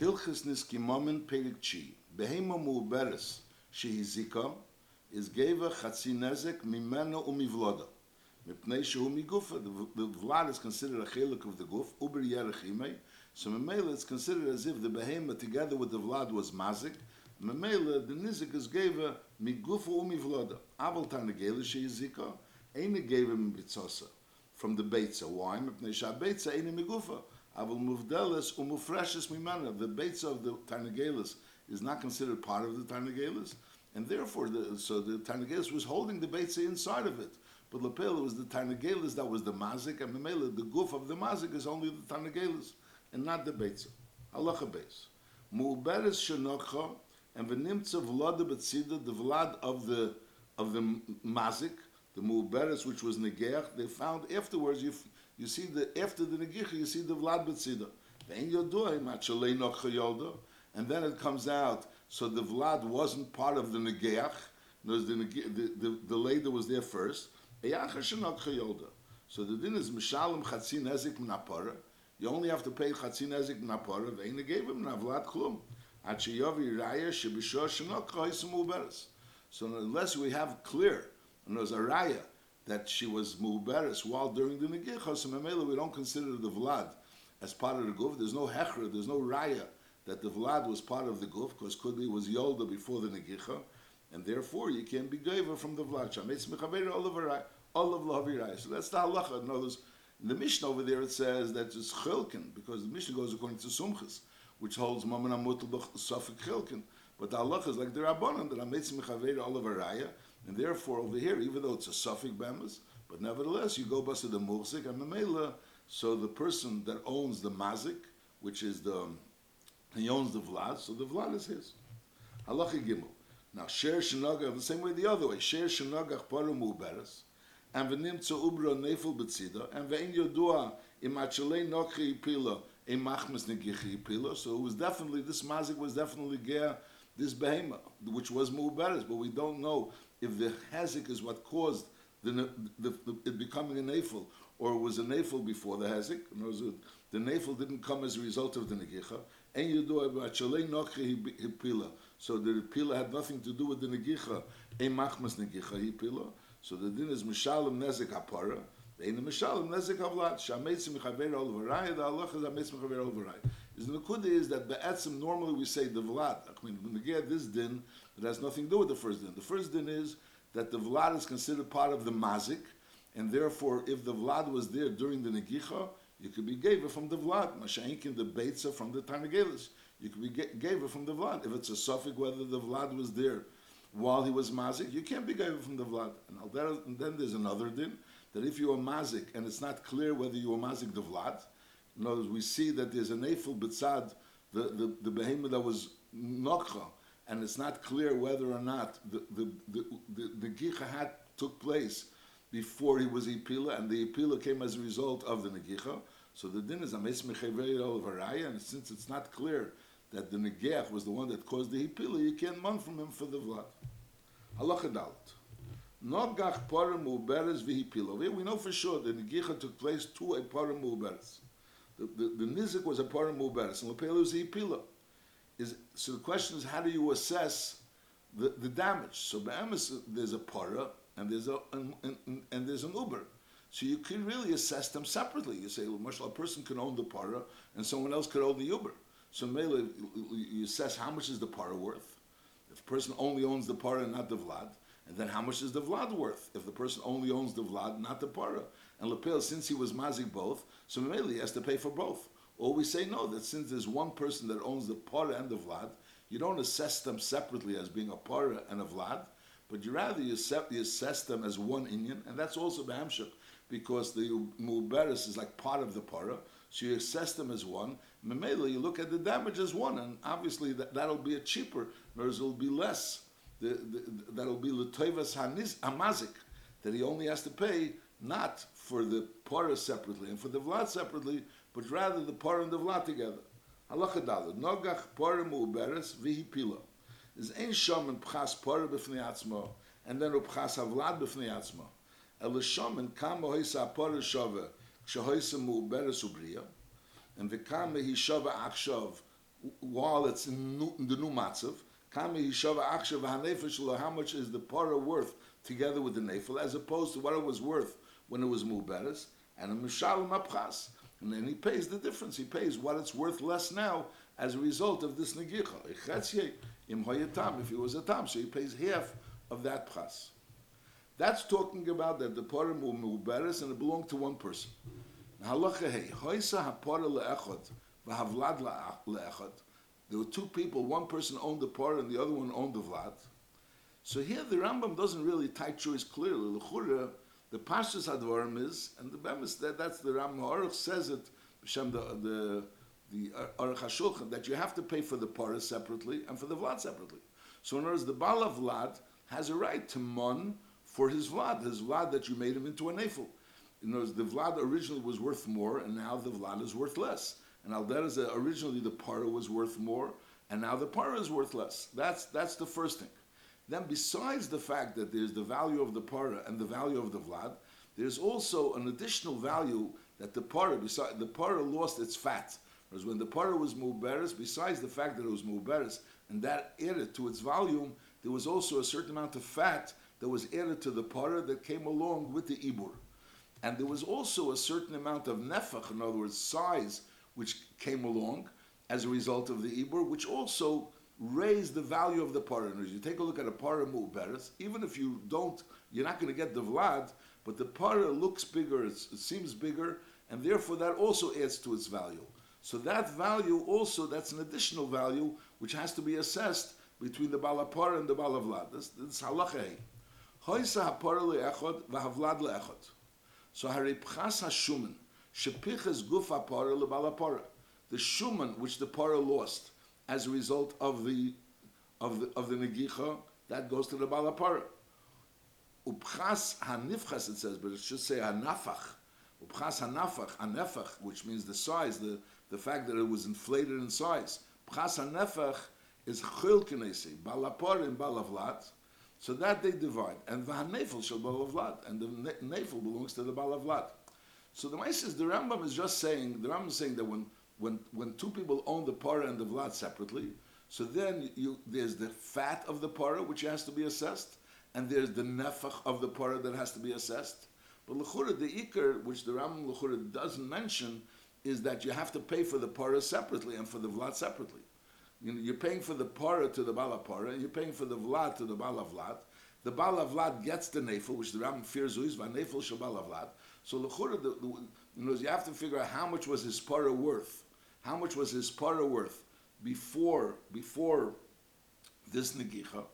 Hilchis Niskimomen Pelikchi, Behema Muberes, Shehizika, is Geva Chatzinezek Mimena Umivloda. Mipnei Shehu Migufa, the Vlad is considered a chelik of the Guf, Uber Yerechime, so Memela it's considered as if the Behema together with the Vlad was Mazik, Memela the Nizik is Geva Migufa Umivloda, Aval Tanagela Shehizika, Eine Geva Mbitzasa, from the Beitza. Why? Mipnei Shah Beitza Eine Migufa, Muvdeles umufreshes mimana. The beitza of the tarnagelis is not considered part of the tarnagelis, and therefore, the, so the tarnagelis was holding the beitza inside of it. But Lepela was the Tarnagelis that was the Mazik, and Memela, the goof of the Mazik is only the Tarnagelis, and not the Beitza. Halacha Beis. Mu'beres Shenokcha, and Venimtza Vlada Betzida, the Vlad of the of the Mazik, the Mu'beres, which was Negeach, they found afterwards, you, you see the, after the Negicha, you see the Vlad Betzida. Machalei Nokcha Yolda, and then it comes out, so the Vlad wasn't part of the Negeach, the, the, the, the lady was there first, so the din is mishalem chatzi nezik minapara. You only have to pay chatzi nezik minapara. Ve'ina gave him navlat klum. Raya. So unless we have clear, and there's a raya that she was muberes while during the negicha, so memela we don't consider the vlad as part of the guf. There's no hechra, there's no raya that the vlad was part of the guf because could be was yolda before the negicha and therefore you can't be gaiva from the vlad. Shametz lahavirai. So that's the halacha. In in the Mishnah over there it says that it's chilkin because the Mishnah goes according to Sumchas, which holds mamana mutal safik chilkin. But the halacha is like the rabbanon that ametz mechaver all of and therefore over here, even though it's a suffix bemis, but nevertheless you go basa the mursik and the mela. So the person that owns the mazik, which is the he owns the vlad, so the vlad is his. Halacha gimel. Now, share shenagach, the same way the other way. Share shenagach paru muberes, and v'nim tzu ubra nefel betzida, and ve'in yodua im achalei nokhi pila, im machmas negichi pila. So it was definitely, this mazik was definitely ger, this behema, which was muberes, but we don't know if the hazik is what caused the, the, the, it becoming a nefel, or it was a nefel before the. In words, the nefel didn't come as a result of the negicha. And yodua im achalei nokhi pila. So the pila had nothing to do with the negicha. Ein machmas negicha hi pila. So the din is mishalim nezek hapara. Ein mishalim nezek havlat. Shameitz mechaver ol v'ray. The halach is ameitz mechaver ol v'ray. Is the nekuda is that be'etzim normally we say the vlad. I mean, get this din, it has nothing to do with the first din. The first din is that the vlad is considered part of the mazik, and therefore, if the vlad was there during the negicha, you could be gave from the vlad. Masha'inkin the beitza from the tarnagelis you could be gave from the Vlad. If it's a suffix, whether the Vlad was there while he was mazik, you can't be gave from the Vlad. And then there's another din, that if you are mazik and it's not clear whether you are mazik the Vlad, in other words, we see that there's an Eiffel Bitzad, the, the, the behemoth that was Nokcha, and it's not clear whether or not the, the, the, the, the took place before he was Ipila, and the Ipila came as a result of the Negicha. So the din is Ames Mechevei Varaya, and since it's not clear that the Negeach was the one that caused the Hipila, you can't man from him for the Vlad. Halacha Dalit. Nogach Parim Uberes v'Hipila. We know for sure the Negeach took place to a Parim Uberes. The, the, the Nizik was a Parim Uberes, and Lepela was a. Is, so the question is, how do you assess the, the damage? So there's a Para, and there's a, and, and, and there's an Uber. So you can really assess them separately. You say, well, Marshall, a person can own the para, and someone else could own the Uber. So Mele, you assess how much is the para worth. If the person only owns the para and not the vlad, and then how much is the vlad worth? If the person only owns the vlad, not the para. And Lepel, since he was mazik both, so Mele he has to pay for both. Or we say no, that since there's one person that owns the para and the vlad, you don't assess them separately as being a para and a vlad, but you rather you assess them as one Indian, and that's also Behamshuk, because the Muberis is like part of the para, so you assess them as one, Memela, you look at the damage as one, and obviously that, that'll be a cheaper, whereas it'll be less. The, the, that'll be Latoivas Hamazik, that he only has to pay not for the Parah separately and for the Vlad separately, but rather the Parah and the Vlad together. Halacha Dalet, Nogach Parah Mu'beres Vihipila. Is ein Shom and Pchas Parah b'fnei atzma, and then Pchas Havlad b'fnei atzma. El Shom and Kamo Hoisa Parah Shove, Kshahoisa Mu'beres Ubriya, and kame he shava achshav while it's in, in the new matzav, kami yishava achshav hanefesh how much is the para worth together with the nefel, as opposed to what it was worth when it was muberes, and a mishalim apchas. And then he pays the difference. He pays what it's worth less now as a result of this negicha. If he was a tam, so he pays half of that pras. That's talking about that the parim will muberes and it belonged to one person. There were two people, one person owned the par and the other one owned the vlad. So here the Rambam doesn't really tie choice clearly. L'chura, the Pashas Advarim is, and the Bemis, that, that's the Rambam Aruch says it, the, the, the uh, Aruch HaShulchan, that you have to pay for the par separately and for the vlad separately. So in other words, the Bala Vlad has a right to mon for his Vlad, his Vlad that you made him into a nefel. In other words, the Vlad originally was worth more, and now the Vlad is worth less. And Aldera is originally the para was worth more, and now the para is worth less. That's that's the first thing. Then, besides the fact that there's the value of the para and the value of the vlad, there's also an additional value that the para, beside the para lost its fat. Whereas when the para was muberes, besides the fact that it was muberes and that added to its volume, there was also a certain amount of fat that was added to the para that came along with the ibur. And there was also a certain amount of nefach, in other words, size, which came along as a result of the Ibur, which also raised the value of the paraners. You take a look at a para mu'beres, even if you don't, you're not going to get the vlad, but the para looks bigger, it seems bigger, and therefore that also adds to its value. So that value also, that's an additional value which has to be assessed between the balapara and the balavlad. This, this halacha. Hoisa hapara le'echod v'havlad le'echod. So haripchas hashumen Shepiches gufa para lebalapara. The shuman which the para lost as a result of the of the of the negicha, that goes to the balapara. Upchas hanifchas it says, but it should say hanafach. Upchas hanafach, hanefach, which means the size, the, the fact that it was inflated in size. Upchas hanefach is chilkinesi, balapara and balavlat. So that they divide. And the hanefel shall balavlat, and the nefel belongs to the balavlat. So the Mice is the Rambam is just saying the Rambam is saying that when when when two people own the para and the vlad separately, so then you there's the fat of the para which has to be assessed, and there's the nefach of the para that has to be assessed. But lechura the ikar, which the Rambam lechura doesn't mention, is that you have to pay for the para separately and for the vlad separately. You know, you're paying for the para to the bala para, and you're paying for the vlad to the bala vlad. The bala vlad gets the nefel, which the Rambam fears is nefel shel bala vlad. So the, the, the, you, know, you have to figure out how much was his para worth. How much was his para worth before before this negicha,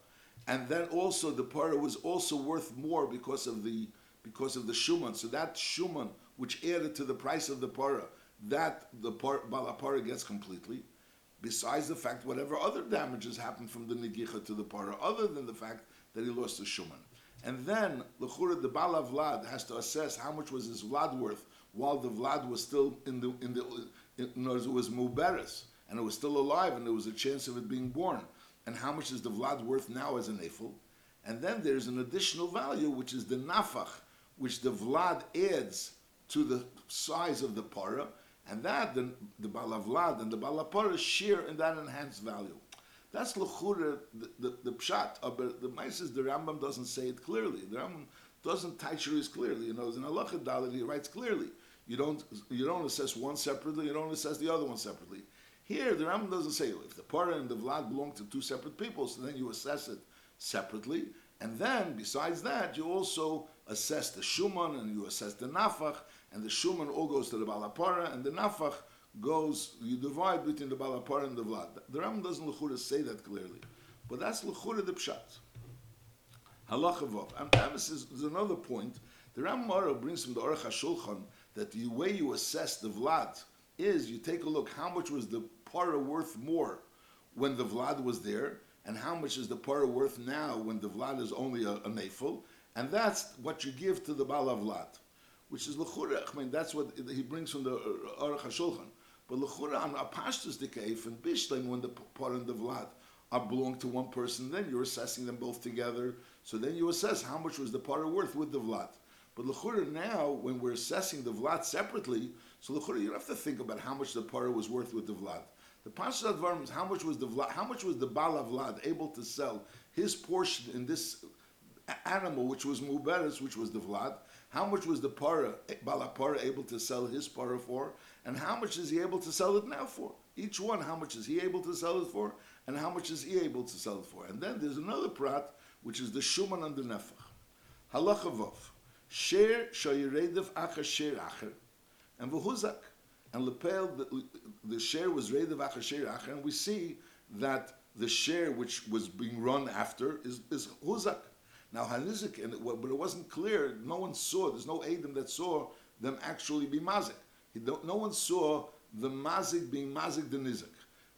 and then also the para was also worth more because of the because of the shuman. So that shuman which added to the price of the para, that the par, balapara gets completely. Besides the fact, whatever other damages happened from the negicha to the para, other than the fact that he lost the shuman. And then l'chura the bala vlad has to assess how much was his vlad worth while the vlad was still in the in the in other words, it was muberes and it was still alive and there was a chance of it being born. And how much is the vlad worth now as an efil? And then there's an additional value which is the nafach, which the vlad adds to the size of the para, and that the, the balavlad and the balapara share in that enhanced value. That's l'chura the, the, the pshat. Uh, but the Mises, the Rambam doesn't say it clearly. The Rambam doesn't taishuris clearly. You know, in halacha dalit he writes clearly. You don't you don't assess one separately. You don't assess the other one separately. Here, the Rambam doesn't say if the para and the vlad belong to two separate people, so then you assess it separately. And then, besides that, you also assess the shuman and you assess the nafach, and the shuman all goes to the balapara, and the nafach goes, you divide between the Balapar and the Vlad. The Ram doesn't Lechura say that clearly, but that's Lechura the Pshat. Halachavav. And this is, another point. The Ram Mara brings from the Aruch HaShulchan that the way you assess the Vlad is you take a look how much was the para worth more when the Vlad was there, and how much is the para worth now when the Vlad is only a, a and that's what you give to the Bala Vlad, which is Lechura. I mean, that's what he brings from the Aruch HaShulchan. But lechura on apashtas cave and bishleim when the part and the vlad are belong to one person, then you're assessing them both together. So then you assess how much was the part worth with the vlad. But lechura now, when we're assessing the vlad separately, so lechura you don't have to think about how much the para was worth with the vlad. The Pasha Advarim is how much was the Vlad, how much was the Bala Vlad able to sell his portion in this animal, which was Muberes, which was the Vlad. How much was the para, Bala Para able to sell his para for, and how much is he able to sell it now for? Each one, how much is he able to sell it for, and how much is he able to sell it for? And then there's another prat, which is the Shuman and the Nefach. Halacha Vov. Sher shayiredev acher sher acher, and v'huzak. And lepel, the, the share was redev acher sher acher, and we see that the share which was being run after is, is huzak. Now hanizik, and it, but it wasn't clear. No one saw. There's no Adam that saw them actually be mazik. No one saw the mazik being mazik the nizik.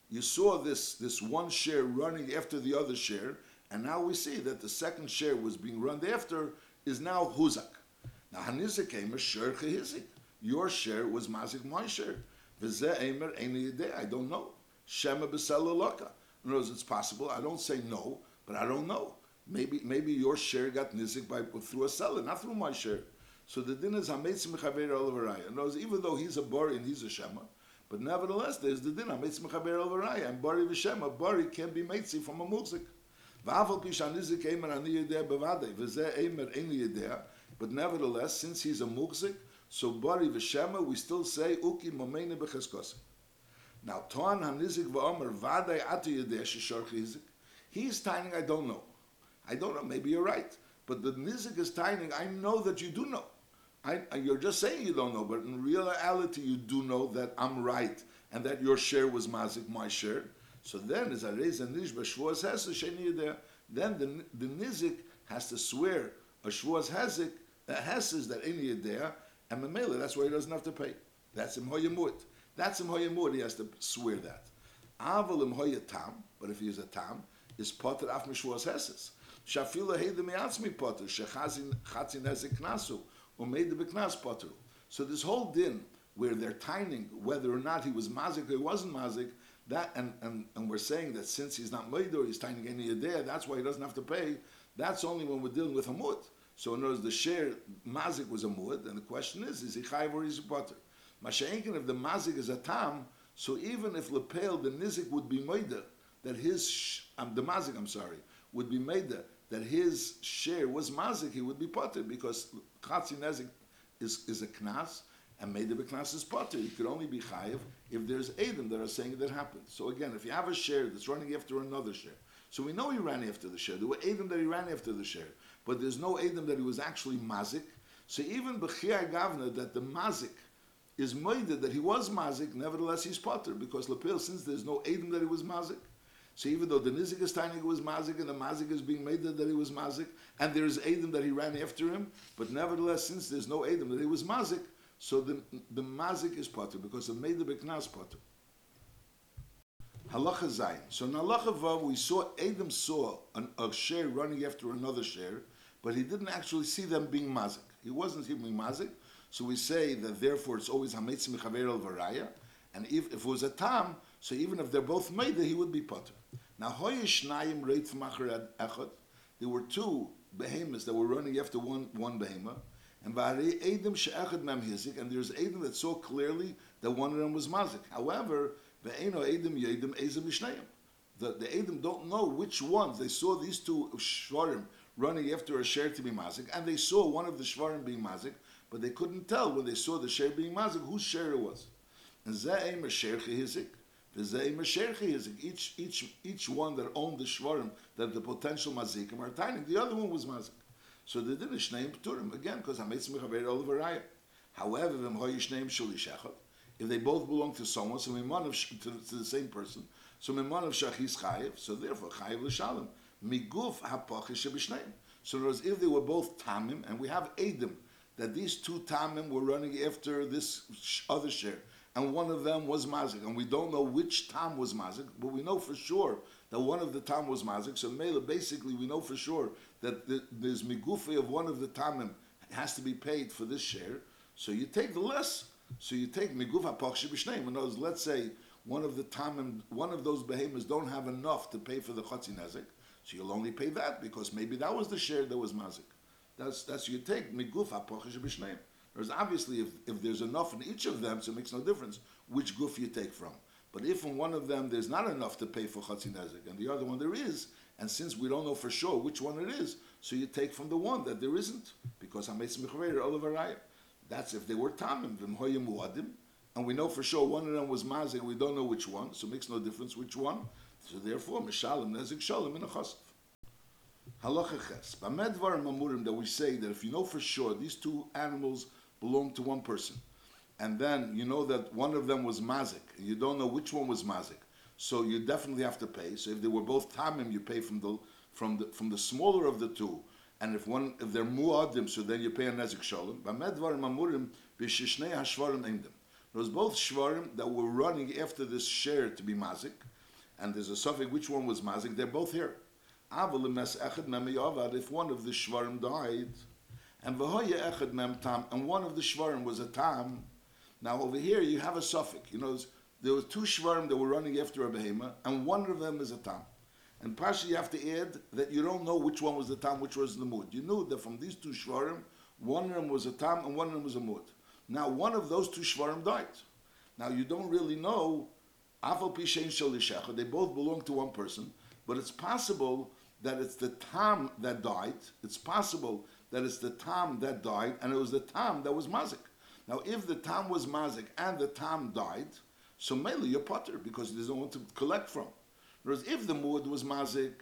You saw this this one share running after the other share, and now we see that the second share was being run after is now huzak. Now hanizik chehizik. Your share was mazik my share. V'zeh emer I don't know. Shema b'sel in other words, it's possible. I don't say no, but I don't know. Maybe maybe your share got nizik by through a seller, not through my share. So the din is hametz mechaber olavaraya. In other words, even though he's a bari and he's a shema, but nevertheless there's the din hametz mechaber olavaraya. And bari v'shema, bari can be metzi from a muzik. V'aval pisha nizik emer ani yedeh bevadei v'zeh emer eni yedeh. But nevertheless, since he's a mukzik, so bari v'shema, we still say uki momeine b'cheskosim. Now, Toan Hanizik v'omer vaday atu yedeh sheshor chizik. He's timing, I don't know. I don't know, maybe you're right. But the Nizik is timing, I know that you do know. I, you're just saying you don't know, but in reality, you do know that I'm right and that your share was mazik, my share. So then, as I raise a nish b'shvuas there, then the, the nizik has to swear a shvuas a hesed that any there, and memela, that's why he doesn't have to pay. That's him hoyamut. That's him hoyamur. He has to swear that. Aval im tam, but if he is a tam, is potter af mishwas heses. Shafila heide me'atzmi potter shechazin chatzin hezek knasu umeide beknas potter. So this whole din where they're tining whether or not he was mazik or he wasn't mazik, that and, and, and we're saying that since he's not meider, he's tining any there, that's why he doesn't have to pay. That's only when we're dealing with a mud. So in other words, the share mazik was a mud, and the question is, is he chayv or is he potter? Masha'enkin, if the mazik is a tam, so even if lepel, the nizik would be made that his, um, the mazik, I'm sorry, would be made that his share was mazik, he would be potter because chatzi nezik is, is a knas, and made the knas is potter. He could only be chayiv if there's Adam that are saying that happened. So again, if you have a share that's running after another share, so we know he ran after the share. There were Adam that he ran after the share, but there's no Adam that he was actually mazik. So even b'chiyah gavna that the mazik is moided that he was mazik, nevertheless he's potter because lapil since there's no edim that he was mazik. So even though the nizik is tiny was mazik and the mazik is being made that he was mazik, and there is edim that he ran after him, but nevertheless since there's no edim that he was mazik, so the the mazik is potter because the beknas potter. Halacha zayin. So in halacha vav we saw Adam saw an, a share running after another share, but he didn't actually see them being mazik. He wasn't being mazik. So we say that therefore it's always hametz mechaver varaya, and if, if it was a tam, so even if they're both made, he would be potter. Now hoyish nayim reit macher echad. There were two behemoths that were running after one one behemoth, and v'arei edim she'echad mem hizik, and there's edim that saw clearly that one of them was mazik. However, ve'eno edim yedim ezim mishnayim. The the edim don't know which ones they saw these two shvarim running after a share to be mazik, and they saw one of the shvarim being mazik, but they couldn't tell when they saw the share being mazik whose share it was. And zeh share chehizik, the zeh share chehizik. Each each each one that owned the shvarim that the potential mazikim are tiny. The other one was mazik. So they didn't shnei pturim again because hametz mechaver over However, them hoyish name shulishachot. If they both belong to someone, so miman of to, to the same person, so miman of shachis chayiv. So therefore chayiv l'shalom miguf hapachish shebishneim. So in other words, if they were both tamim, and we have edim that these two tamim were running after this other share, and one of them was mazik, and we don't know which tam was mazik, but we know for sure that one of the tam was mazik. So Mela, basically, we know for sure that the, there's migufi of one of the tamim has to be paid for this share. So you take the less. So you take migufa pachshi b'shneim. In other words, let's say one of the tamim, one of those behemoths don't have enough to pay for the chotzi nezik, so you'll only pay that because maybe that was the share that was mazik. That's that's you take miguf hapochish b'shneim. Whereas obviously, if, if there's enough in each of them, so it makes no difference which guf you take from. But if in one of them there's not enough to pay for chatzin and the other one there is, and since we don't know for sure which one it is, so you take from the one that there isn't, because hametz mechaver olavaraya. That's if they were tamim v'mhoyim muadim, and we know for sure one of them was mazik, we don't know which one, so it makes no difference which one. So therefore, mishalim nezik shalim in a chasif. Halacha ches. Bamedvar mamurim that we say that if you know for sure these two animals belong to one person, and then you know that one of them was mazik, and you don't know which one was mazik, so you definitely have to pay. So if they were both tamim, you pay from the from the from the smaller of the two, and if one if they're muadim, so then you pay a nezik shalom. Bamedvar mamurim b'shishnei hashvarim endem. There's both shvarim that were running after this share to be mazik, and there's a suffix which one was mazik. They're both here. If one of the shvarim died, and v'hoya echad mem tam, and one of the shvarim was a tam. Now over here you have a suffix. You know, there were two shvarim that were running after a behema, and one of them is a tam. And Pasha, you have to add that you don't know which one was the tam, which was the mud. You knew that from these two shvarim, one of them was a tam and one of them was a mud. Now one of those two shvarim died. Now you don't really know. They both belong to one person, but it's possible that it's the tam that died. It's possible that it's the tam that died, and it was the tam that was mazik. Now, if the tam was mazik and the tam died, so mainly you're potter because there's no one to collect from. Whereas if the muad was mazik,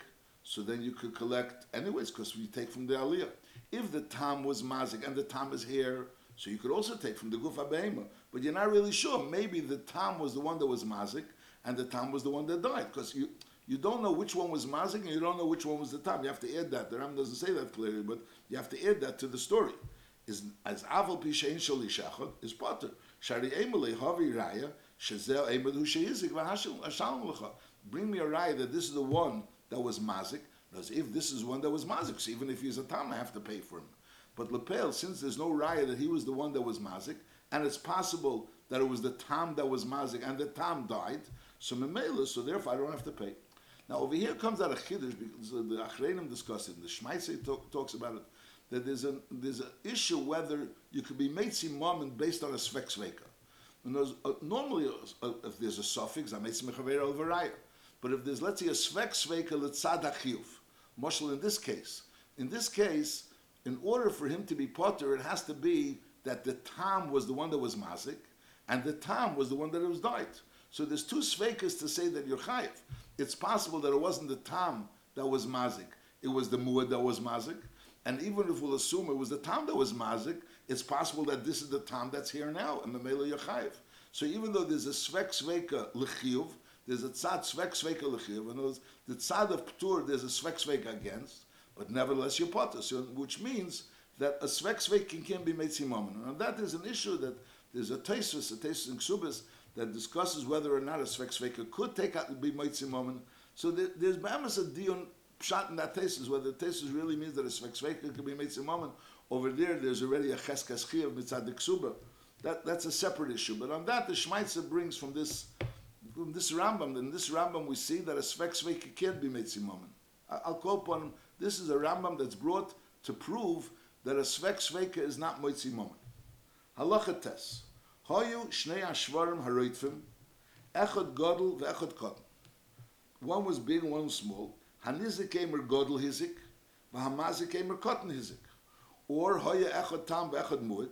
so then you could collect anyways because we take from the aliyah. If the tam was mazik and the tam is here, so you could also take from the gufa behema, but you're not really sure. Maybe the tam was the one that was mazik and the tam was the one that died because you you don't know which one was mazik and you don't know which one was the tam. You have to add that. The Ram doesn't say that clearly, but you have to add that to the story. Is as aval pishein shali shachot is potter. Shari emele havi raya shezel emelu sheizik v'hashal lecha. Bring me a raya that this is the one that was mazik. As if this is one that was mazik, so even if he's a tam, I have to pay for him. But lepel, since there's no raya that he was the one that was mazik, and it's possible that it was the tam that was mazik and the tam died, so memela, so therefore I don't have to pay. Now over here comes out a chiddush because the Achreinim discuss it. The Shmaisei talk, talks about it that there's an there's an issue whether you could be meitzi moment based on a svek. Uh, normally, uh, if there's a suffix, I'm meitzi mechaver al But if there's let's say a svek sveka letzad achiyuv, Moshel in this case, in this case, in order for him to be potter, it has to be that the tam was the one that was mazik, and the tam was the one that was died. So there's two svekas to say that you're it's possible that it wasn't the tam that was mazik, it was the muad that was mazik. And even if we'll assume it was the tam that was mazik, it's possible that this is the tam that's here now, and the Mela Yachayev. So even though there's a svek sveka lechiyuv, there's a tzad svek sveka lechiyuv, and the tzad of ptur, there's a svek sveka against, but nevertheless you're potter, so, which means that a svek svek can be made simamen. And that is an issue that there's a tesis, a tesis in ksubis, that discusses whether or not a svek could take out be moitzi moment. So there, there's bamas a dion shot in that tesis whether the tesis really means that a svek could be moitzi moment. Over there, there's already a cheskas chiyav mitzad ksuba. That that's a separate issue. But on that, the Shmaitzer brings from this from this Rambam. In this Rambam, we see that a svek can't be moitzi moment. I'll call upon this is a Rambam that's brought to prove that a svek sveka is not moitzi moment. Halacha tes. Hoyu shnei ashvarim haroitfim, echad godel ve'echad cotton. One was big and one was small. Hanizik came er godel hizik, v'hamazik came er cotton hizik. Or hoya echad tam ve'echad muad,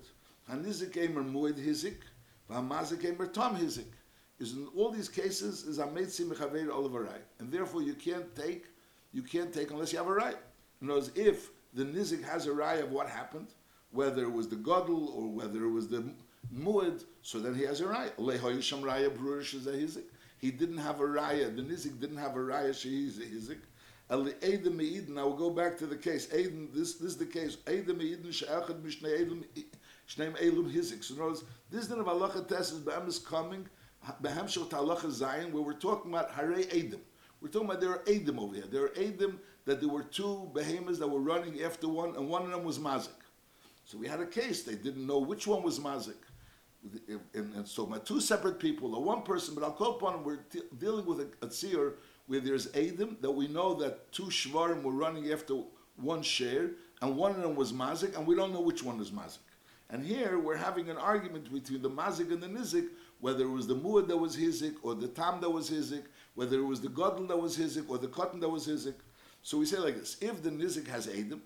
hanizik came er muad hizik, v'hamazik came er tam hizik. Is in all these cases is a meitzi mechaver olavarai, and therefore you can't take, you can't take unless you have a right. In other words, if the nizik has a right of what happened, whether it was the godel or whether it was the muad, so then he has a raya. Allah Bruerish is a Hizik. He didn't have a raya. The nizik didn't have a raya. She's a hizik. Now we'll go back to the case. This, this is the case. elum hizik. So notice this din of halacha test is be'em is coming. Be'em shel halacha zayin where we're talking about hare edim. We're talking about there are edim over here. There are edim that there were two behemoths that were running after one, and one of them was mazik. So we had a case. They didn't know which one was mazik and, and so my two separate people, or one person, but I'll call upon them. we're dealing with a, a tzir where there's Adam, that we know that two shvarim were running after one share, and one of them was mazik, and we don't know which one is mazik. And here we're having an argument between the mazik and the nizik, whether it was the muad that was hizik or the tam that was hizik, whether it was the godel that was hizik or the cotton that was hizik. So we say like this: if the nizik has edim,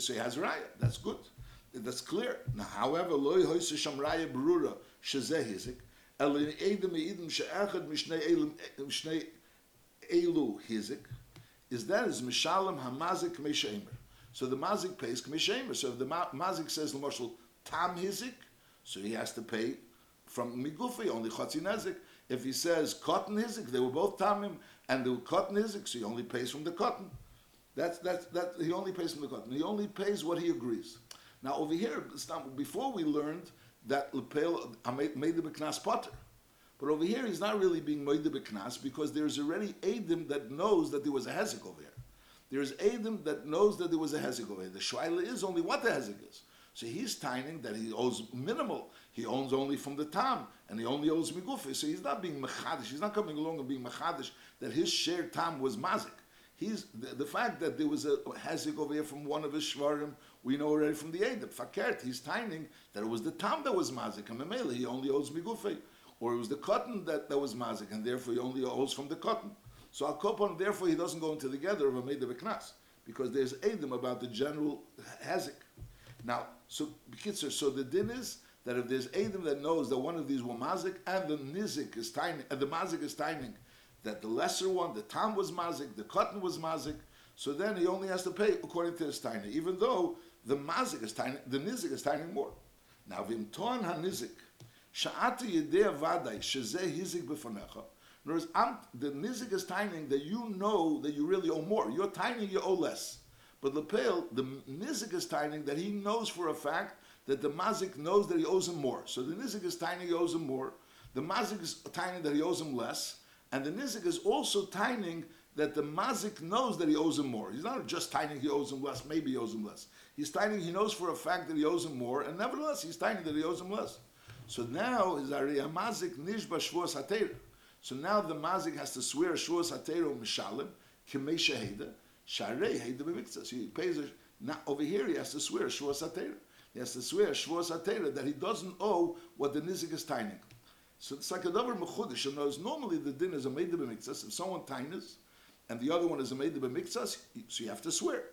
so he has raya. That's good. That's clear. Now, however, loy hoyse sham raya berura shezeh hizik, el edim edim she'echad mishnei elim mishnei elu hizik, is that is mishalim hamazik mishamer. So the mazik pays mishamer. So if the mazik says the marshal tam hizik, so he has to pay from migufi only chatzin nezik. If he says cotton hizik, they were both tamim, and the cotton hizik, so he only pays from the cotton. That's that's that he only pays from the cotton. He only pays what he agrees. Now over here, before we learned that lepel made the beknas potter. But over here, he's not really being moide beknas because there's already Adim that knows that there was a hezek over here. There's Adim that knows that there was a hezek over here. The shvaila is only what the hezek is. So he's tining that he owes minimal. He owns only from the tam, and he only owes migufi. So he's not being machadish. He's not coming along and being machadish that his share tam was mazik. He's the, the, fact that there was a hezek over here from one of his shvarim. We know already from the Adim. Fakert, he's tining that it was the tam that was mazik, and Mamela, he only owes migufi or it was the cotton that, that was mazik, and therefore he only owes from the cotton. So al kopon, therefore he doesn't go into the gather of a made of a knas, because there's edim about the general hazik. Now, so so the din is that if there's edim that knows that one of these were mazik and the nizik is timing, and the mazik is timing, that the lesser one, the tam was mazik, the cotton was mazik, so then he only has to pay according to his tiny, even though the mazik is tiny, the nizik is tiny more. Now, vimton ha nizik, Sha'ati yedei vadai shezeh hizik b'fanecha. In other words, the nizik is timing that you know that you really owe more. You're timing you owe less. But Lepel, the nizik is timing that he knows for a fact that the mazik knows that he owes him more. So the nizik is timing he owes him more. The mazik is timing that he owes him less. And the nizik is also timing that the mazik knows that he owes him more. He's not just timing he owes him less, maybe he owes him less. He's timing he knows for a fact that he owes him more, and nevertheless he's timing that he owes him less. So now is a mazik nishba shvuas. So now the mazik has to swear shvuas hatera mishalim k'mei shaheda sharei heda. So he pays a, now over here he has to swear shvuas hatera. He has to swear shvuas hatera that he doesn't owe what the nizik is tining. So it's like a double mechudish. And knows normally the din is a made b'miktzah. If someone tines and the other one is a made b'miktzah, so you have to swear.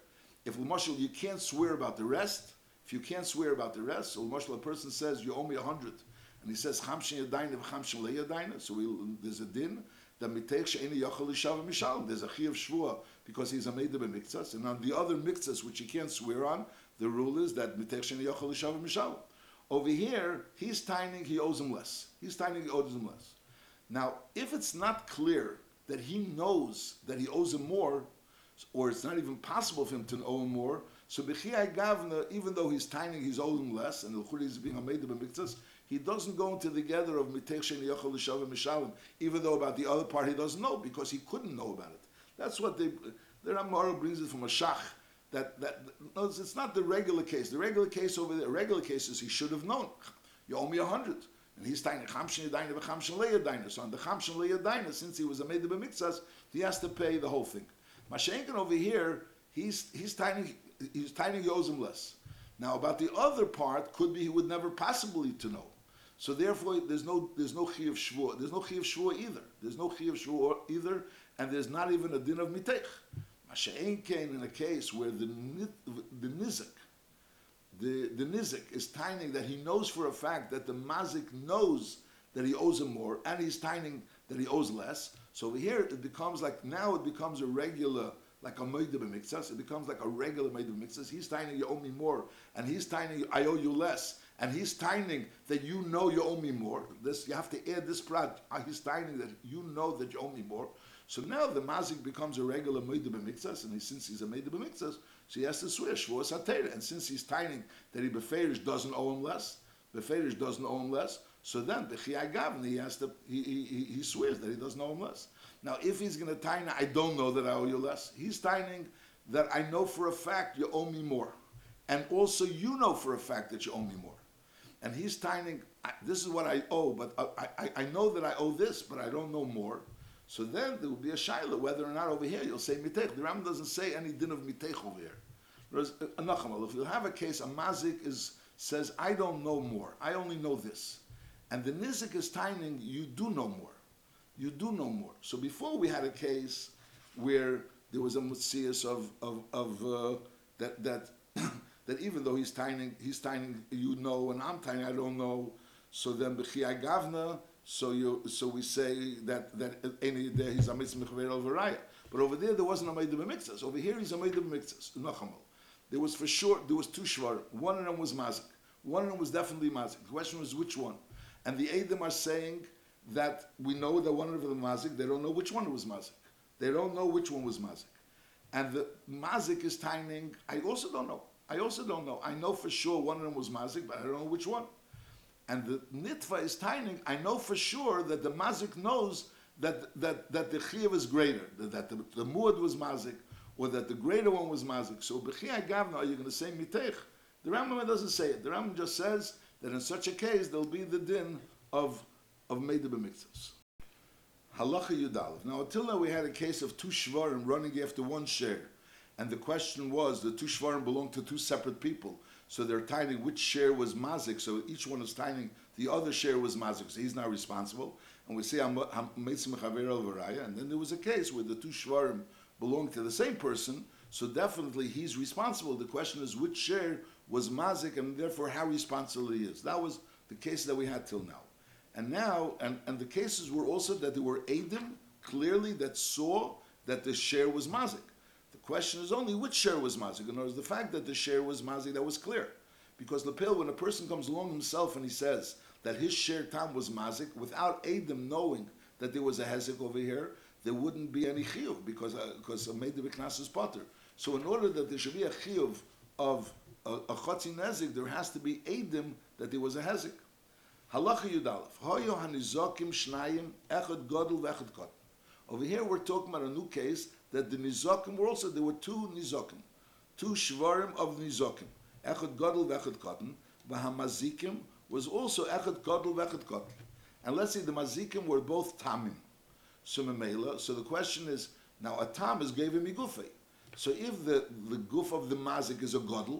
If Marshal, you can't swear about the rest, if you can't swear about the rest, so much a person says you owe me a hundred, and he says chamshin yadayna v'chamshin leyadayna, so we, there's a din that mitech she'eni yachal lishav mishalim. There's a chiyav shvua because he's a meida b'miktzas, and on the other miktzas which he can't swear on, the rule is that mitech she'eni yachal lishav. Over here, he's tining, he owes him less. He's tining, he owes him less. Now, if it's not clear that he knows that he owes him more, or it's not even possible for him to owe him more, so Bechiyai Gavna, even though he's tiny, he's owing less, and the is being a made of mikzas, he doesn't go into the gather of Mitech Shen Yochel Mishalim, even though about the other part he doesn't know, because he couldn't know about it. That's what they, the Ramara brings it from a shach, that, that, it's not the regular case. The regular case over there, regular cases he should have known. You owe me a hundred. And he's tiny chamshin yadayna v'chamshin leyadayna. So on the chamshin leyadayna, since he was a made of mikzas, he has to pay the whole thing. Mashenkin over here, he's he's tiny he's tiny he owes him less. Now about the other part, could be he would never possibly to know. So therefore, there's no there's no chi of shvur. There's no chi of shvur either. There's no chi of shvur either, and there's not even a din of mitech. Masha'en came in a case where the the nizik, the the nizik is tining that he knows for a fact that the mazik knows that he owes him more, and he's tining that he owes less. So over here it becomes like now it becomes a regular like a moide b'mikzas, it becomes like a regular moide b'mikzas. He's tining you owe me more, and he's tining I owe you less, and he's tining that you know you owe me more. This you have to add this prat. Uh, he's tining that you know that you owe me more. So now the mazik becomes a regular moide b'mikzas, and he, since he's a moide b'mikzas, so he has to swear shvur satera. And since he's tining that he beferish doesn't owe him less, beferish doesn't owe him less. So then the gavni he has to he, he, he swears that he doesn't owe him less. Now, if he's going to tine, I don't know that I owe you less. He's tining that I know for a fact you owe me more. And also you know for a fact that you owe me more. And he's tining, this is what I owe, but I, I, I know that I owe this, but I don't know more. So then there will be a shaila whether or not over here you'll say mitech. The Ram doesn't say any din of mitech over here. Whereas, uh, if you have a case, a mazik is says, I don't know more. I only know this. And the nizik is timing, you do no more. You do no more. So before we had a case where there was a mutzias of, of, of uh, that, that, that even though he's timing, he's timing, you know, and I'm timing, I don't know. So then, b'chiyai gavna, so you, so we say that that any day he's a mitzvah al But over there, there wasn't a meidim b'mikzas. Over here, he's a b'mikzas. Nachamal. There was for sure, there was two shvar. One of them was mazik. One of them was definitely mazik. The question was which one. And the Edom are saying that we know that one of them was mazik. They don't know which one was mazik. They don't know which one was mazik. And the mazik is timing. I also don't know. I also don't know. I know for sure one of them was mazik, but I don't know which one. And the nitva is timing. I know for sure that the mazik knows that that that the chiyuv is greater. That, that the, the muad was mazik or that the greater one was mazik. So b'chiyai gavna, are you going to say mitech? The Rambam doesn't say it. The Rambam just says that in such a case there'll be the din of of meida b'mikzas. Halacha Yudalev. Now until now we had a case of two shvarim running after one share, and the question was the two shvarim belonged to two separate people, so they're timing which share was mazik. So each one is timing the other share was mazik. So he's not responsible. And we say I'm Mitsimakhavir al-Varaya. and then there was a case where the two shvarim belonged to the same person, so definitely he's responsible. The question is which share was mazik, and therefore how responsible he is. That was the case that we had till now. And now, and, and the cases were also that there were Adim clearly that saw that the share was mazik. Question is only which share was mazik. In other words, the fact that the share was mazik, that was clear. Because Lepil, when a person comes along himself and he says that his share tam was mazik, without Adim knowing that there was a hezek over here, there wouldn't be any chiyuv because uh, because made the biknas is potter. So in order that there should be a chiyuv of a, chotzi nezik, there has to be edim that there was a hezek. Halacha Yudalef. Hoyo hanizokim shnayim echad godel vechad kot. Over here we're talking about a new case that the nizokim were also, there were two nizokim. Two shvarim of nizokim. Echad godel vechad kotten. Vahamazikim was also echad godel vechad kotten. And let's say the mazikim were both tamim. So the question is, now a tam is gave him igufei. So if the, the goof of the mazik is a godel,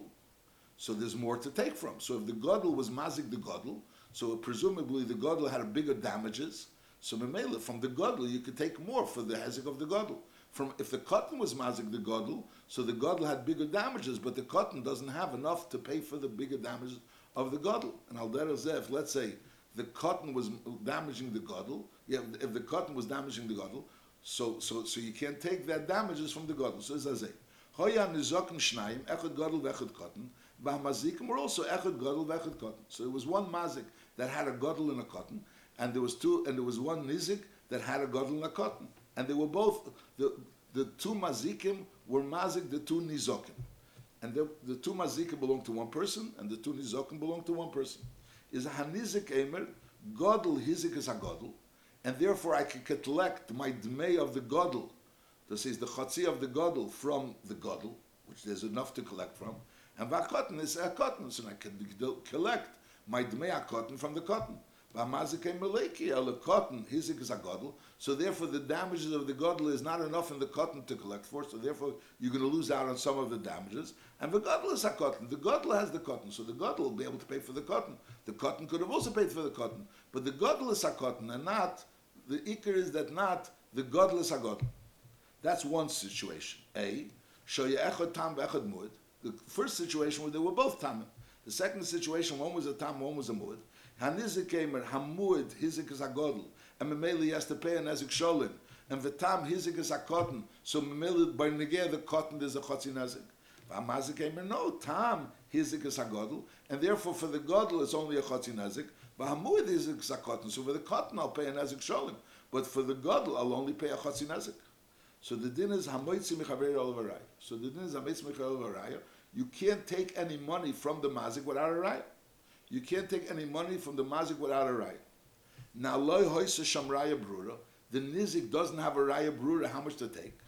so there's more to take from. So if the godel was mazik the godel, so presumably the godel had bigger damages. So from the godel you could take more for the hezek of the godel. From if the cotton was mazik the godel, so the godel had bigger damages, but the cotton doesn't have enough to pay for the bigger damages of the godel. And al if let's say the cotton was damaging the godel, yeah, if the cotton was damaging the godel, so so so you can't take that damages from the godel. So it's a Hoya nizokim shnayim echad godel vechad cotton. Bahmazikim were also echad godel vechad cotton. So it was one mazik that had a godel and a cotton, and there was two, and there was one nizik that had a godel and a cotton, and they were both the the two mazikim were mazik the two nizokim, and the, the two mazikim belong to one person, and the two nizokim belong to one person. Is a hanizik emer godel hizik is a godel and therefore I can collect my dmei of the godel, this is the chotzi of the godel from the godel, which there's enough to collect from, and vakotten is a cotton, so I can collect my dmei a cotton from the cotton. Cotton is a so therefore the damages of the godel is not enough in the cotton to collect for, so therefore you're going to lose out on some of the damages. And the godel is a cotton. The godel has the cotton, so the godel will be able to pay for the cotton. The cotton could have also paid for the cotton, but the godel is a cotton and not the ikar is that not the godless agod. That's one situation. A, shoya echad tam v'echad mud. The first situation where they were both tam. The second situation, one was a tam, one was a mud. Hanizik kamer hamud hizik is a agodl, and memeli has to pay an ezik sholin, and the tam hizik is a cotton. So memeli by negay the cotton there's a chotzi nezik. V'amazik kamer no tam hizik is a agodl, and therefore for the godl it's only a chotzi nezik. But Hamuid is a cotton, so for the cotton I'll pay a nezik sholim. But for the gadol I'll only pay a chotzi nezik. So the din is hamoitzi mechaver olavaraya. So the din is hamoitzi mechaver olavaraya. You can't take any money from the mazik without a raya. You can't take any money from the mazik without a raya. Now loy hoisa shamraya brura. The nizik doesn't have a raya brura. How much to take?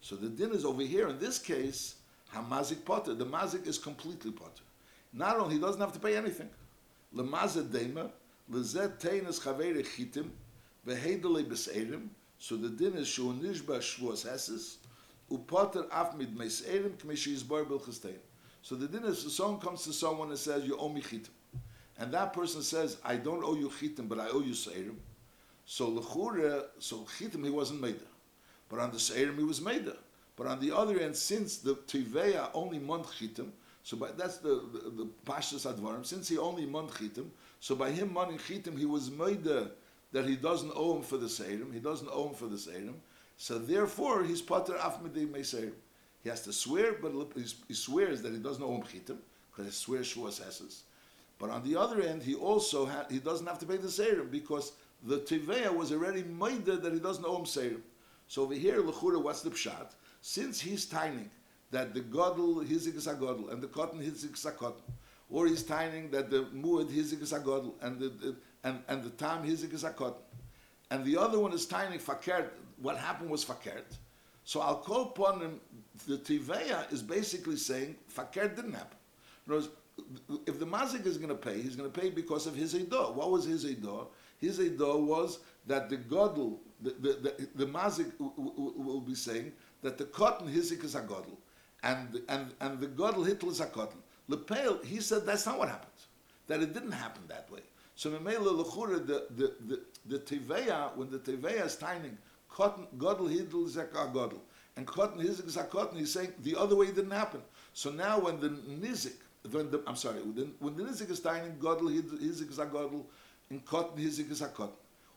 So the din is over here. In this case, hamazik potter. The mazik is completely potter. Not only he doesn't have to pay anything. Lemaze dema, lezet teinas chavere chitim, vehedele beseirim, so the din is shu nishba shvuas heses, upoter af mid meseirim kmishi yizbar bilchistein. So the din is, song comes to someone and says, you owe me chitim. And that person says, I don't owe you chitim, but I owe you seirim. So lechure, so chitim he wasn't made. But on the seirim he was made. But on the other end, since the tiveya only mont chitim, so by, that's the the, the pashas advarim. Since he only mont chitim, so by him monting chitim, he was made that he doesn't owe him for the seirim. He doesn't owe him for the seirim. So therefore, he's pater af seirim. He has to swear, but he swears that he doesn't owe him chitim because he swears shvuas esses. But on the other end, he also ha- he doesn't have to pay the seirim because the tiveya was already made that he doesn't owe him seirim. So over here, lechura, what's the pshat? Since he's tining that the godel hizik is a godel and the cotton hizik is a cotton, or he's tining that the muad hizik is a godel and the, the and, and the tam hizik is a cotton, and the other one is tining fakert. What happened was fakert. So I'll call upon him. The tiveya is basically saying fakert didn't happen. In words, mazik is going to pay, he's going to pay because of his edah. What was his edah? His edah was that the godel, the, the, the, the mazik will be saying that the cotton hizik is a godel, and and and the godel hitl is a cotton. Lepel, he said that's not what happened. That it didn't happen that way. So memela the the the, the teveya when the teveya is timing cotton godel hitl is a godel, and cotton hizik is a cotton. He's saying the other way didn't happen. So now when the nizik when the, I'm sorry, when, the nizik is tiny, godel hizik is a godel, and cotton hizik is a cotton,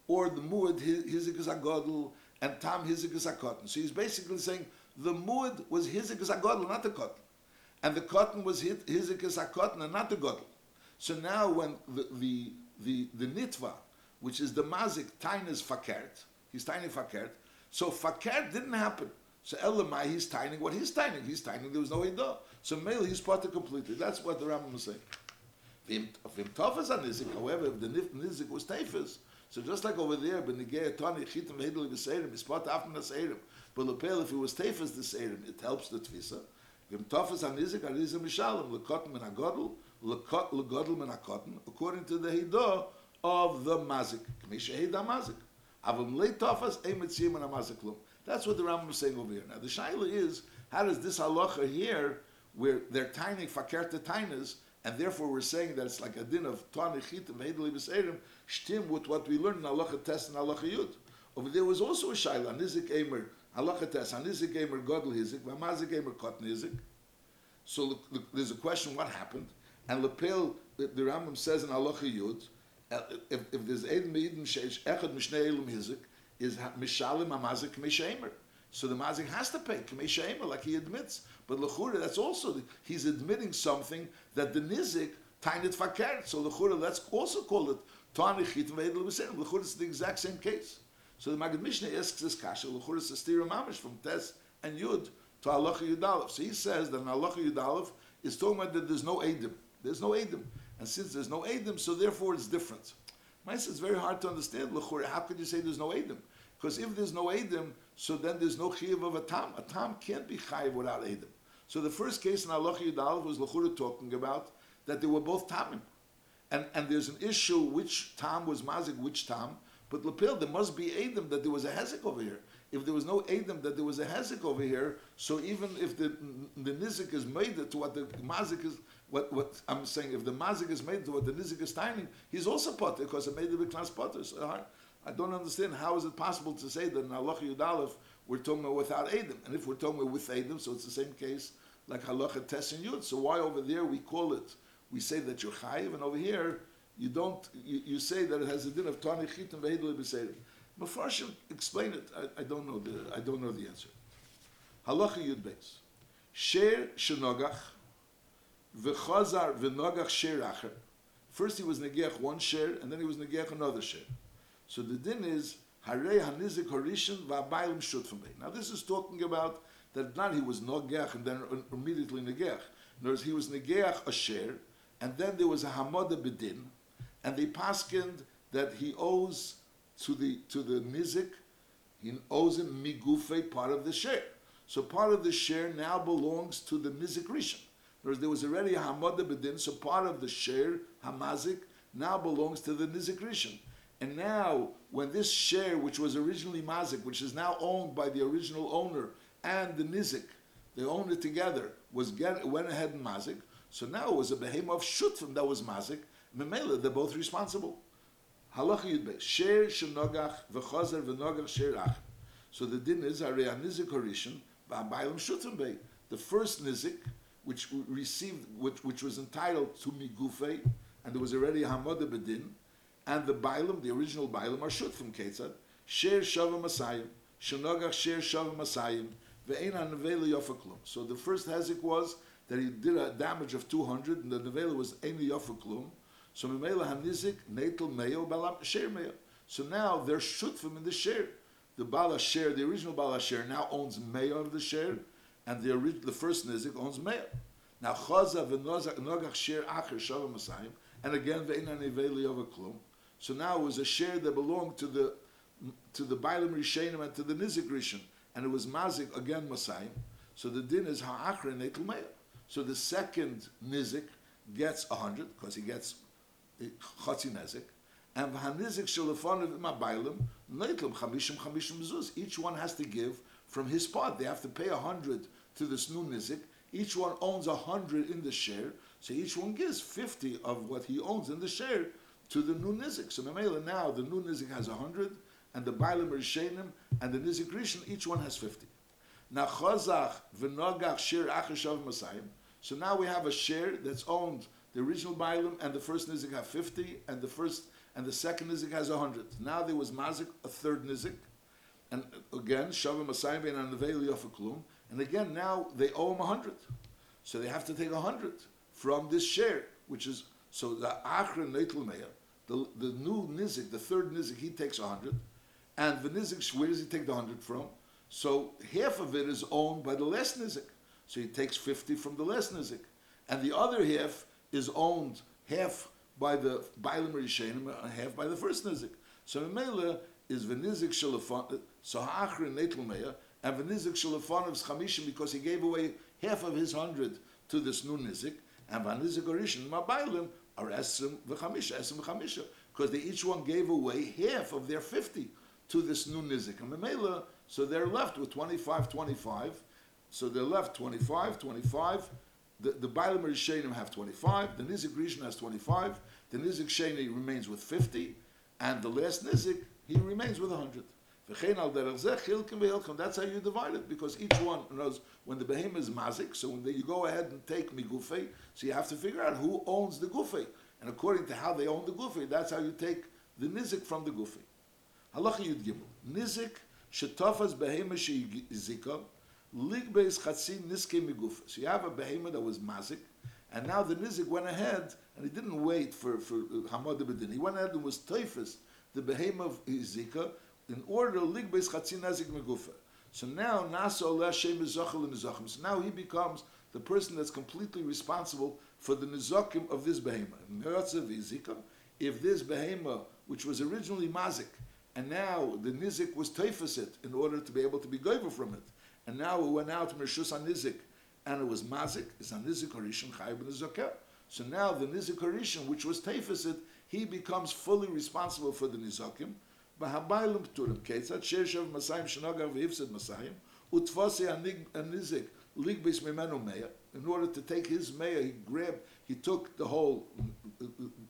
or the muad hizik is a godel, and tam hizik is a cotton. So he's basically saying the muad was hizik is a godel, not the cotton, and the cotton was hizik is a cotton, and not the godel. So now when the the the, the nitva, which is the mazik, tiny is fakert, he's tiny fakert. So fakert didn't happen. So Elamai, he's tining what he's tining. He's tining, there was no Idah. So Mele, he's parted completely. That's what the Rambam is saying. Vim Tofas on Nizik, however, if the Nizik was Tefes, so just like over there, but Nigea Tani, Chitim, Hedel, Veseirim, he's part after the Seirim. But Lepel, if it was Tefes, the Seirim, it helps the Tvisa. Vim Tofas on Nizik, Arizim Mishalim, Lekotim and Agodl, Legodl and Akotim, according to the Hidah of the Mazik. Kmisha Heda Mazik. Avim Le Tofas, Emetzim and Lum. That's what the Rambam is saying over here. Now the shaila is, how does this halacha here, where they're tiny fakerta tainas, and therefore we're saying that it's like a din of tani chitim heideli b'seirim, shtim with what we learned in halacha test and halacha yud. Over there was also a shaila, nizik emer, halacha test, nizik emer godel hizik, v'amazik emer kotn hizik. So the, the, there's a question, what happened? And lepel, the, the Rambam says in halacha yud, uh, if, if there's ed meidin sheish echad mishnei elim hizik, is mishalim amazik k'meishamer. So the mazik has to pay k'meishamer, like he admits. But lechura, that's also he's admitting something that the nizik tainit fakert. So lechura, let's also call it tanich ve'edel b'serim. Lechura is the exact same case. So the Magid Mishnah asks this kasha. Lechura is a stira mamish from Tes and Yud to halacha Yudalef. So he says that in halacha Yudalef is talking about that there's no edim. There's no edim, and since there's no edim, so therefore it's different. Maisa, it's very hard to understand. L'chore, how could you say there's no Edim? Because if there's no Edim, so then there's no Chiyav of a Tam. A Tam can't be Chayiv without Edim. So the first case in Allah Yudal was L'chore talking about that they were both Tamim. And, and there's an issue which Tam was Mazik, which Tam. But Lapil, there must be Adam that there was a Hezek over here. If there was no Adam that there was a Hezek over here, so even if the, the Nizik is made to what the Mazik is, what, what I'm saying, if the mazik is made to what the nizik is timing, he's also potter because it made the class potter. So I, I, don't understand how is it possible to say that in halacha yudalef we're talking without edim, and if we're talking with edim, so it's the same case like halacha tes and yud. So why over there we call it, we say that you're chayiv, and over here you don't, you, you say that it has a din of tani chitim vehedel b'seidim. Mefarshim explain it. I, I, don't know the I don't know the answer. Halacha yud beis. Sher shenogach v'chazar v'nogach sher acher. First he was negeach one share, and then he was negeach another share. So the din is Now this is talking about that not he was nogeach and then immediately negeach. In words, he was negeach a share, and then there was a hamada bedin, and they paskined that he owes to the to the nizik, he owes him migufe part of the share. So part of the share now belongs to the nizik rishon words, there was already a Hamada Bedin, so part of the share, Hamazik, now belongs to the Nizik Rishon. And now, when this share, which was originally Mazik, which is now owned by the original owner and the Nizik, they owned it together, was get, went ahead and Mazik, so now it was a behemoth of Shutfim that was Mazik, Memela, they're both responsible. Halacha Yudbe, Sher Shenogach v'chozer v'nogach Sher Ach. So the din is Arei Nizik Horishan Ba'abayim Shutim Bey. The first Nizik, which received, which, which was entitled to Migufe, and there was already a Hamada Bedin, and the Bailam, the original Bailam, are Shut from Ketzad, Sher Shavim Masayim, Shenogach Sher Shavim Masayim, Ve'ena Nevela Yofaklum. So the first Hezik was that he did a damage of 200, and the Nevela was Eni Yofaklum. So Memela Hanizik, Natal Mayo, Balam Sher Mayo. So now they're Shutfim in the Sher. The Bala Sher, the original Bala Sher, now owns Mayo of the Sher, and the, the first Nizik owns Mayo. Now Chaza v'Nogach Sher Acher Shavim Masayim, and again Ve'ena Nevela Yofaklum. So now it was a share that belonged to the to the Bailam Rishenim and to the Nizik Rishon, and it was Mazik again Masayim. So the din is Ha'achre Netel Meir. So the second Nizik gets a hundred because he gets Chatzi Nezik, and V'Hanizik Shalafon Mabailim Netel Chamishim Chamishim Zuz. Each one has to give from his part. They have to pay a hundred to this new Nizik. Each one owns a hundred in the share, so each one gives fifty of what he owns in the share to the new nizik. So Mamela now the new nizik has hundred, and the Bailim Rishenim and the nizik Rishon each one has fifty. Now Chazach v'Nogach Shir Achashav Masayim. So now we have a share that's owned. The original Bailim and the first nizik have fifty, and the first and the second nizik has hundred. Now there was Mazik, a third nizik, and again Shavim Masayim and Neveli Yofaklum, and again now they owe him hundred. So they have to take a hundred from this share, which is so the Achron Neitel Meir, the, the new Nizik, the third Nizik, he takes 100. And the Nizik, where does he take the 100 from? So half of it is owned by the less Nizik. So he takes 50 from the less Nizik. And the other half is owned half by the Bailam Rishenim and half by the first Nizik. So Mela is the Nizik Shalafan, so Achron Neitel Meir, and the Nizik Shalafan of Chamishim because he gave away half of his 100 to this new Nizik. And Vanizik Orishin Mabailim are Esrim v'chamisha, Esrim v'chamisha, because they each one gave away half of their 50 to this new Nizik. And Memela, so they're left with 25, 25. So they're left 25, 25. The, the Bailam Rishenim have 25. The Nizik Rishon has 25. The Nizik Sheni remains with 50. And the last Nizik, he remains with 100. That's how you divide it, because each one knows when the behemoth is mazik, so when you go ahead and take migufe, so you have to figure out who owns the gufe. And according to how they own the gufe, that's how you take the nizik from the gufe. Halacha Yud Gimel. Nizik shetafas behemoth sheizika ligbeis chatzi niske migufe. So you have a behemoth that was mazik, and now the nizik went ahead and he didn't wait for for uh, hamad bedin. He went ahead and was teifus the behemoth izika in order to ligbeis chatzi nazik migufe. So now Mizachel Mizachim. So now he becomes the person that's completely responsible for the nizakim of this behemoth. If this behemoth, which was originally mazik, and now the nizik was teifasit in order to be able to be goiver from it, and now it went out Mershus nizik, and it was mazik, is nizik Harishon Chayib Nizakel. So now the nizik which was teifasit, he becomes fully responsible for the nizakim, בהביילים פטורים, כיצד שיש שב מסיים שנוגר והפסד מסיים, ותפוסי הנזק ליגביס ממנו מאיר, in order to take his mayor, he grabbed, he took the whole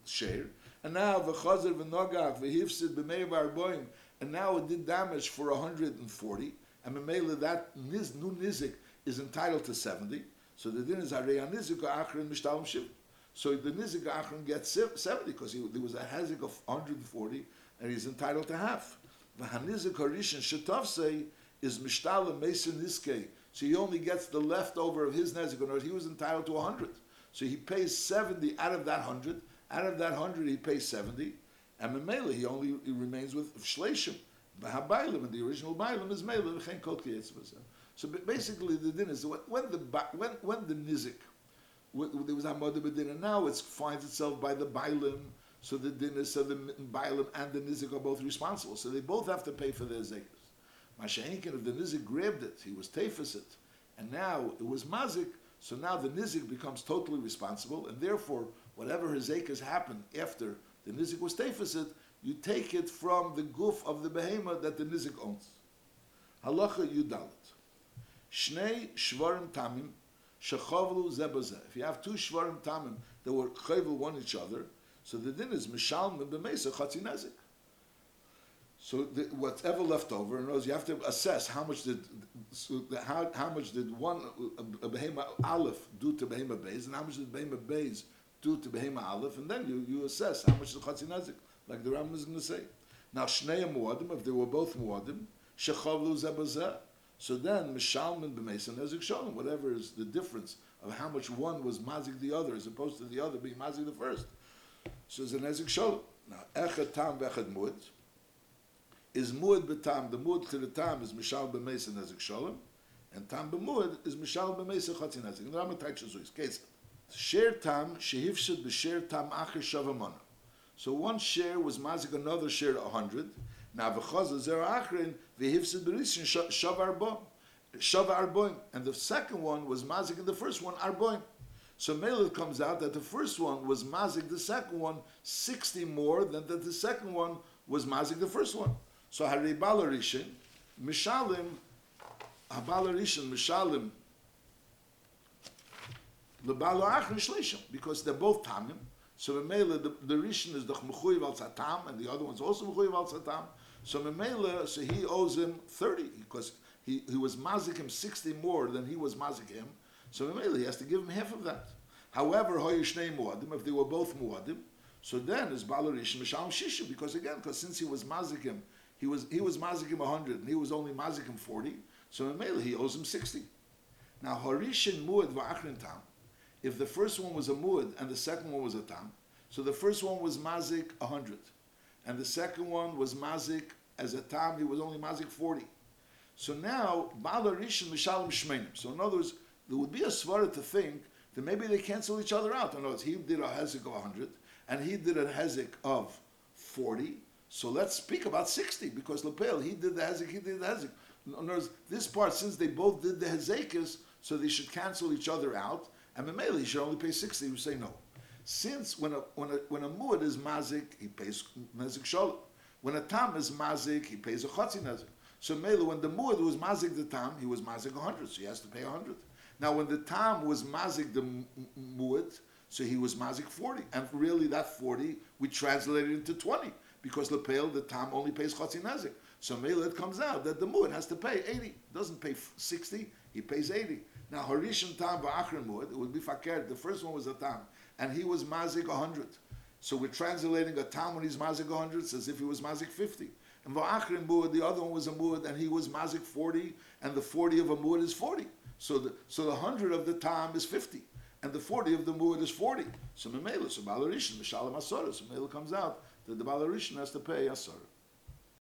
share, and now v'chazer v'nogach v'hifsid b'meir v'arboim, and now it did damage for 140, and Mamela that niz, new nizik is entitled to 70, so the din is Areya nizik achron mishtalim shiv. So the nizik achron gets 70 because there was a hazik of 140, and he's entitled to half. The V'hanizik harishin shetavsei is mishtalim mesin niskei. So he only gets the leftover of his nezik. He was entitled to hundred. So he pays seventy out of that hundred. Out of that hundred, he pays seventy, and Memela he only he remains with shleishim. V'habailim and the original bailim is mela So basically, the din is when the when when the nizik there was Hamad Bedin, now it finds itself by the bailim so the dinis of the Bailam and the Nizik are both responsible. So they both have to pay for their zekas. Mashahinkin, if the Nizik grabbed it, he was tefasit, and now it was mazik, so now the Nizik becomes totally responsible, and therefore, whatever his zekas happened after the Nizik was tefasit, you take it from the goof of the behemoth that the Nizik owns. Halacha Yudalit. Shnei Shvarim Tamim Shechovlu Zebazeh. If you have two Shvarim Tamim that were chayvel one each other, So the din is Mishalm b'meisa Chatzi Nezik. So the, whatever left over, in other you have to assess how much did so the, how, how much did one a, a behema aleph do to behema beis, and how much did behema beis do to behema aleph, and then you, you assess how much is chatzi nezik, like the Rambam is going to say. Now shnei muadim, if they were both muadim, shechavlu zebazeh. So then mishalman b'meis and nezik shalom, whatever is the difference of how much one was mazik the other, as opposed to the other being mazik the first. So it's a nezik shalom. Now echad tam v'echad muad is muad betam. The muad to the tam is mishal b'meisa nezik shalom, and tam b'muad is mishal b'meisa chatzin nezik. And the Rambam on this case. Share tam shehivshid b'share tam acher shavamana. So one share was mazik another share a hundred. Now v'chazah zer achrin v'hivsid b'rishin shav arba. Shav arboim. And the second one was mazik in the first one arboim. So Mela comes out that the first one was mazik the second one 60 more than that the second one was mazik the first one. So Hari Balarishin, Mishalim, Habalarishin, Mishalim, Lebalo Achrin Shlishim, because they're both Tamim. So Memela, the, the Rishon is the Mechuyev al Satam, and the other one's also Mechuyev al Satam. So Memela, so he owes him 30, because he, he was mazik him 60 more than he was mazik him. So Memela, he has to give him half of that. However, Hoyishnei Muadim, if they were both Muadim, so then is Balarish Mishalim Shishu, because again, because since he was mazik him, he was he was mazik him 100 and he was only mazik him 40, so in Mele he owes him 60. Now Harishin Muad Va'achrin Tam, if the first one was a Muad and the second one was a Tam, so the first one was mazik 100, and the second one was mazik as a Tam, he was only mazik 40. So now Balarishin Mishalim Shmeinim. So in other words, there would be a svara to think that maybe they cancel each other out. In other words, he did a hezek of 100 and he did a hezek of 40. So let's speak about 60 because Lepel, he did the hezek, he did the hezek. In other words, this part, since they both did the hezekas, so they should cancel each other out, and Memele, he should only pay 60. We say no. Since when a, when a, when a muad is mazik, he pays mazik shalom. When a tam is mazik, he pays a chotzi nezik. So Mele, when the muad was mazik the tam, he was mazik a 100, so he has to pay a 100. Now when the tam was mazik the muad, so he was mazik 40. And really that 40, we translated into 20 because Lepel, the Tam only pays Chotzi Nezik. So Mele, it comes out that the Muad has to pay 80. Doesn't pay 60, he pays 80. Now Harishim Tam Ba'achrin Muad, it would be Fakir. The first one was a Tam, and he was Mazik 100. So we're translating a when he's Mazik 100 as if he was Mazik 50. And Ba'achrin Muad, the other one was a Muad, and he was Mazik 40, and the 40 of a Muad is 40. So the, so the 100 of the Tam is 50 and the 40 of the muad is 40. So Memela, so Balarishan, Mishalim Asara. So Memela comes out that the Balarishan has to pay Asara.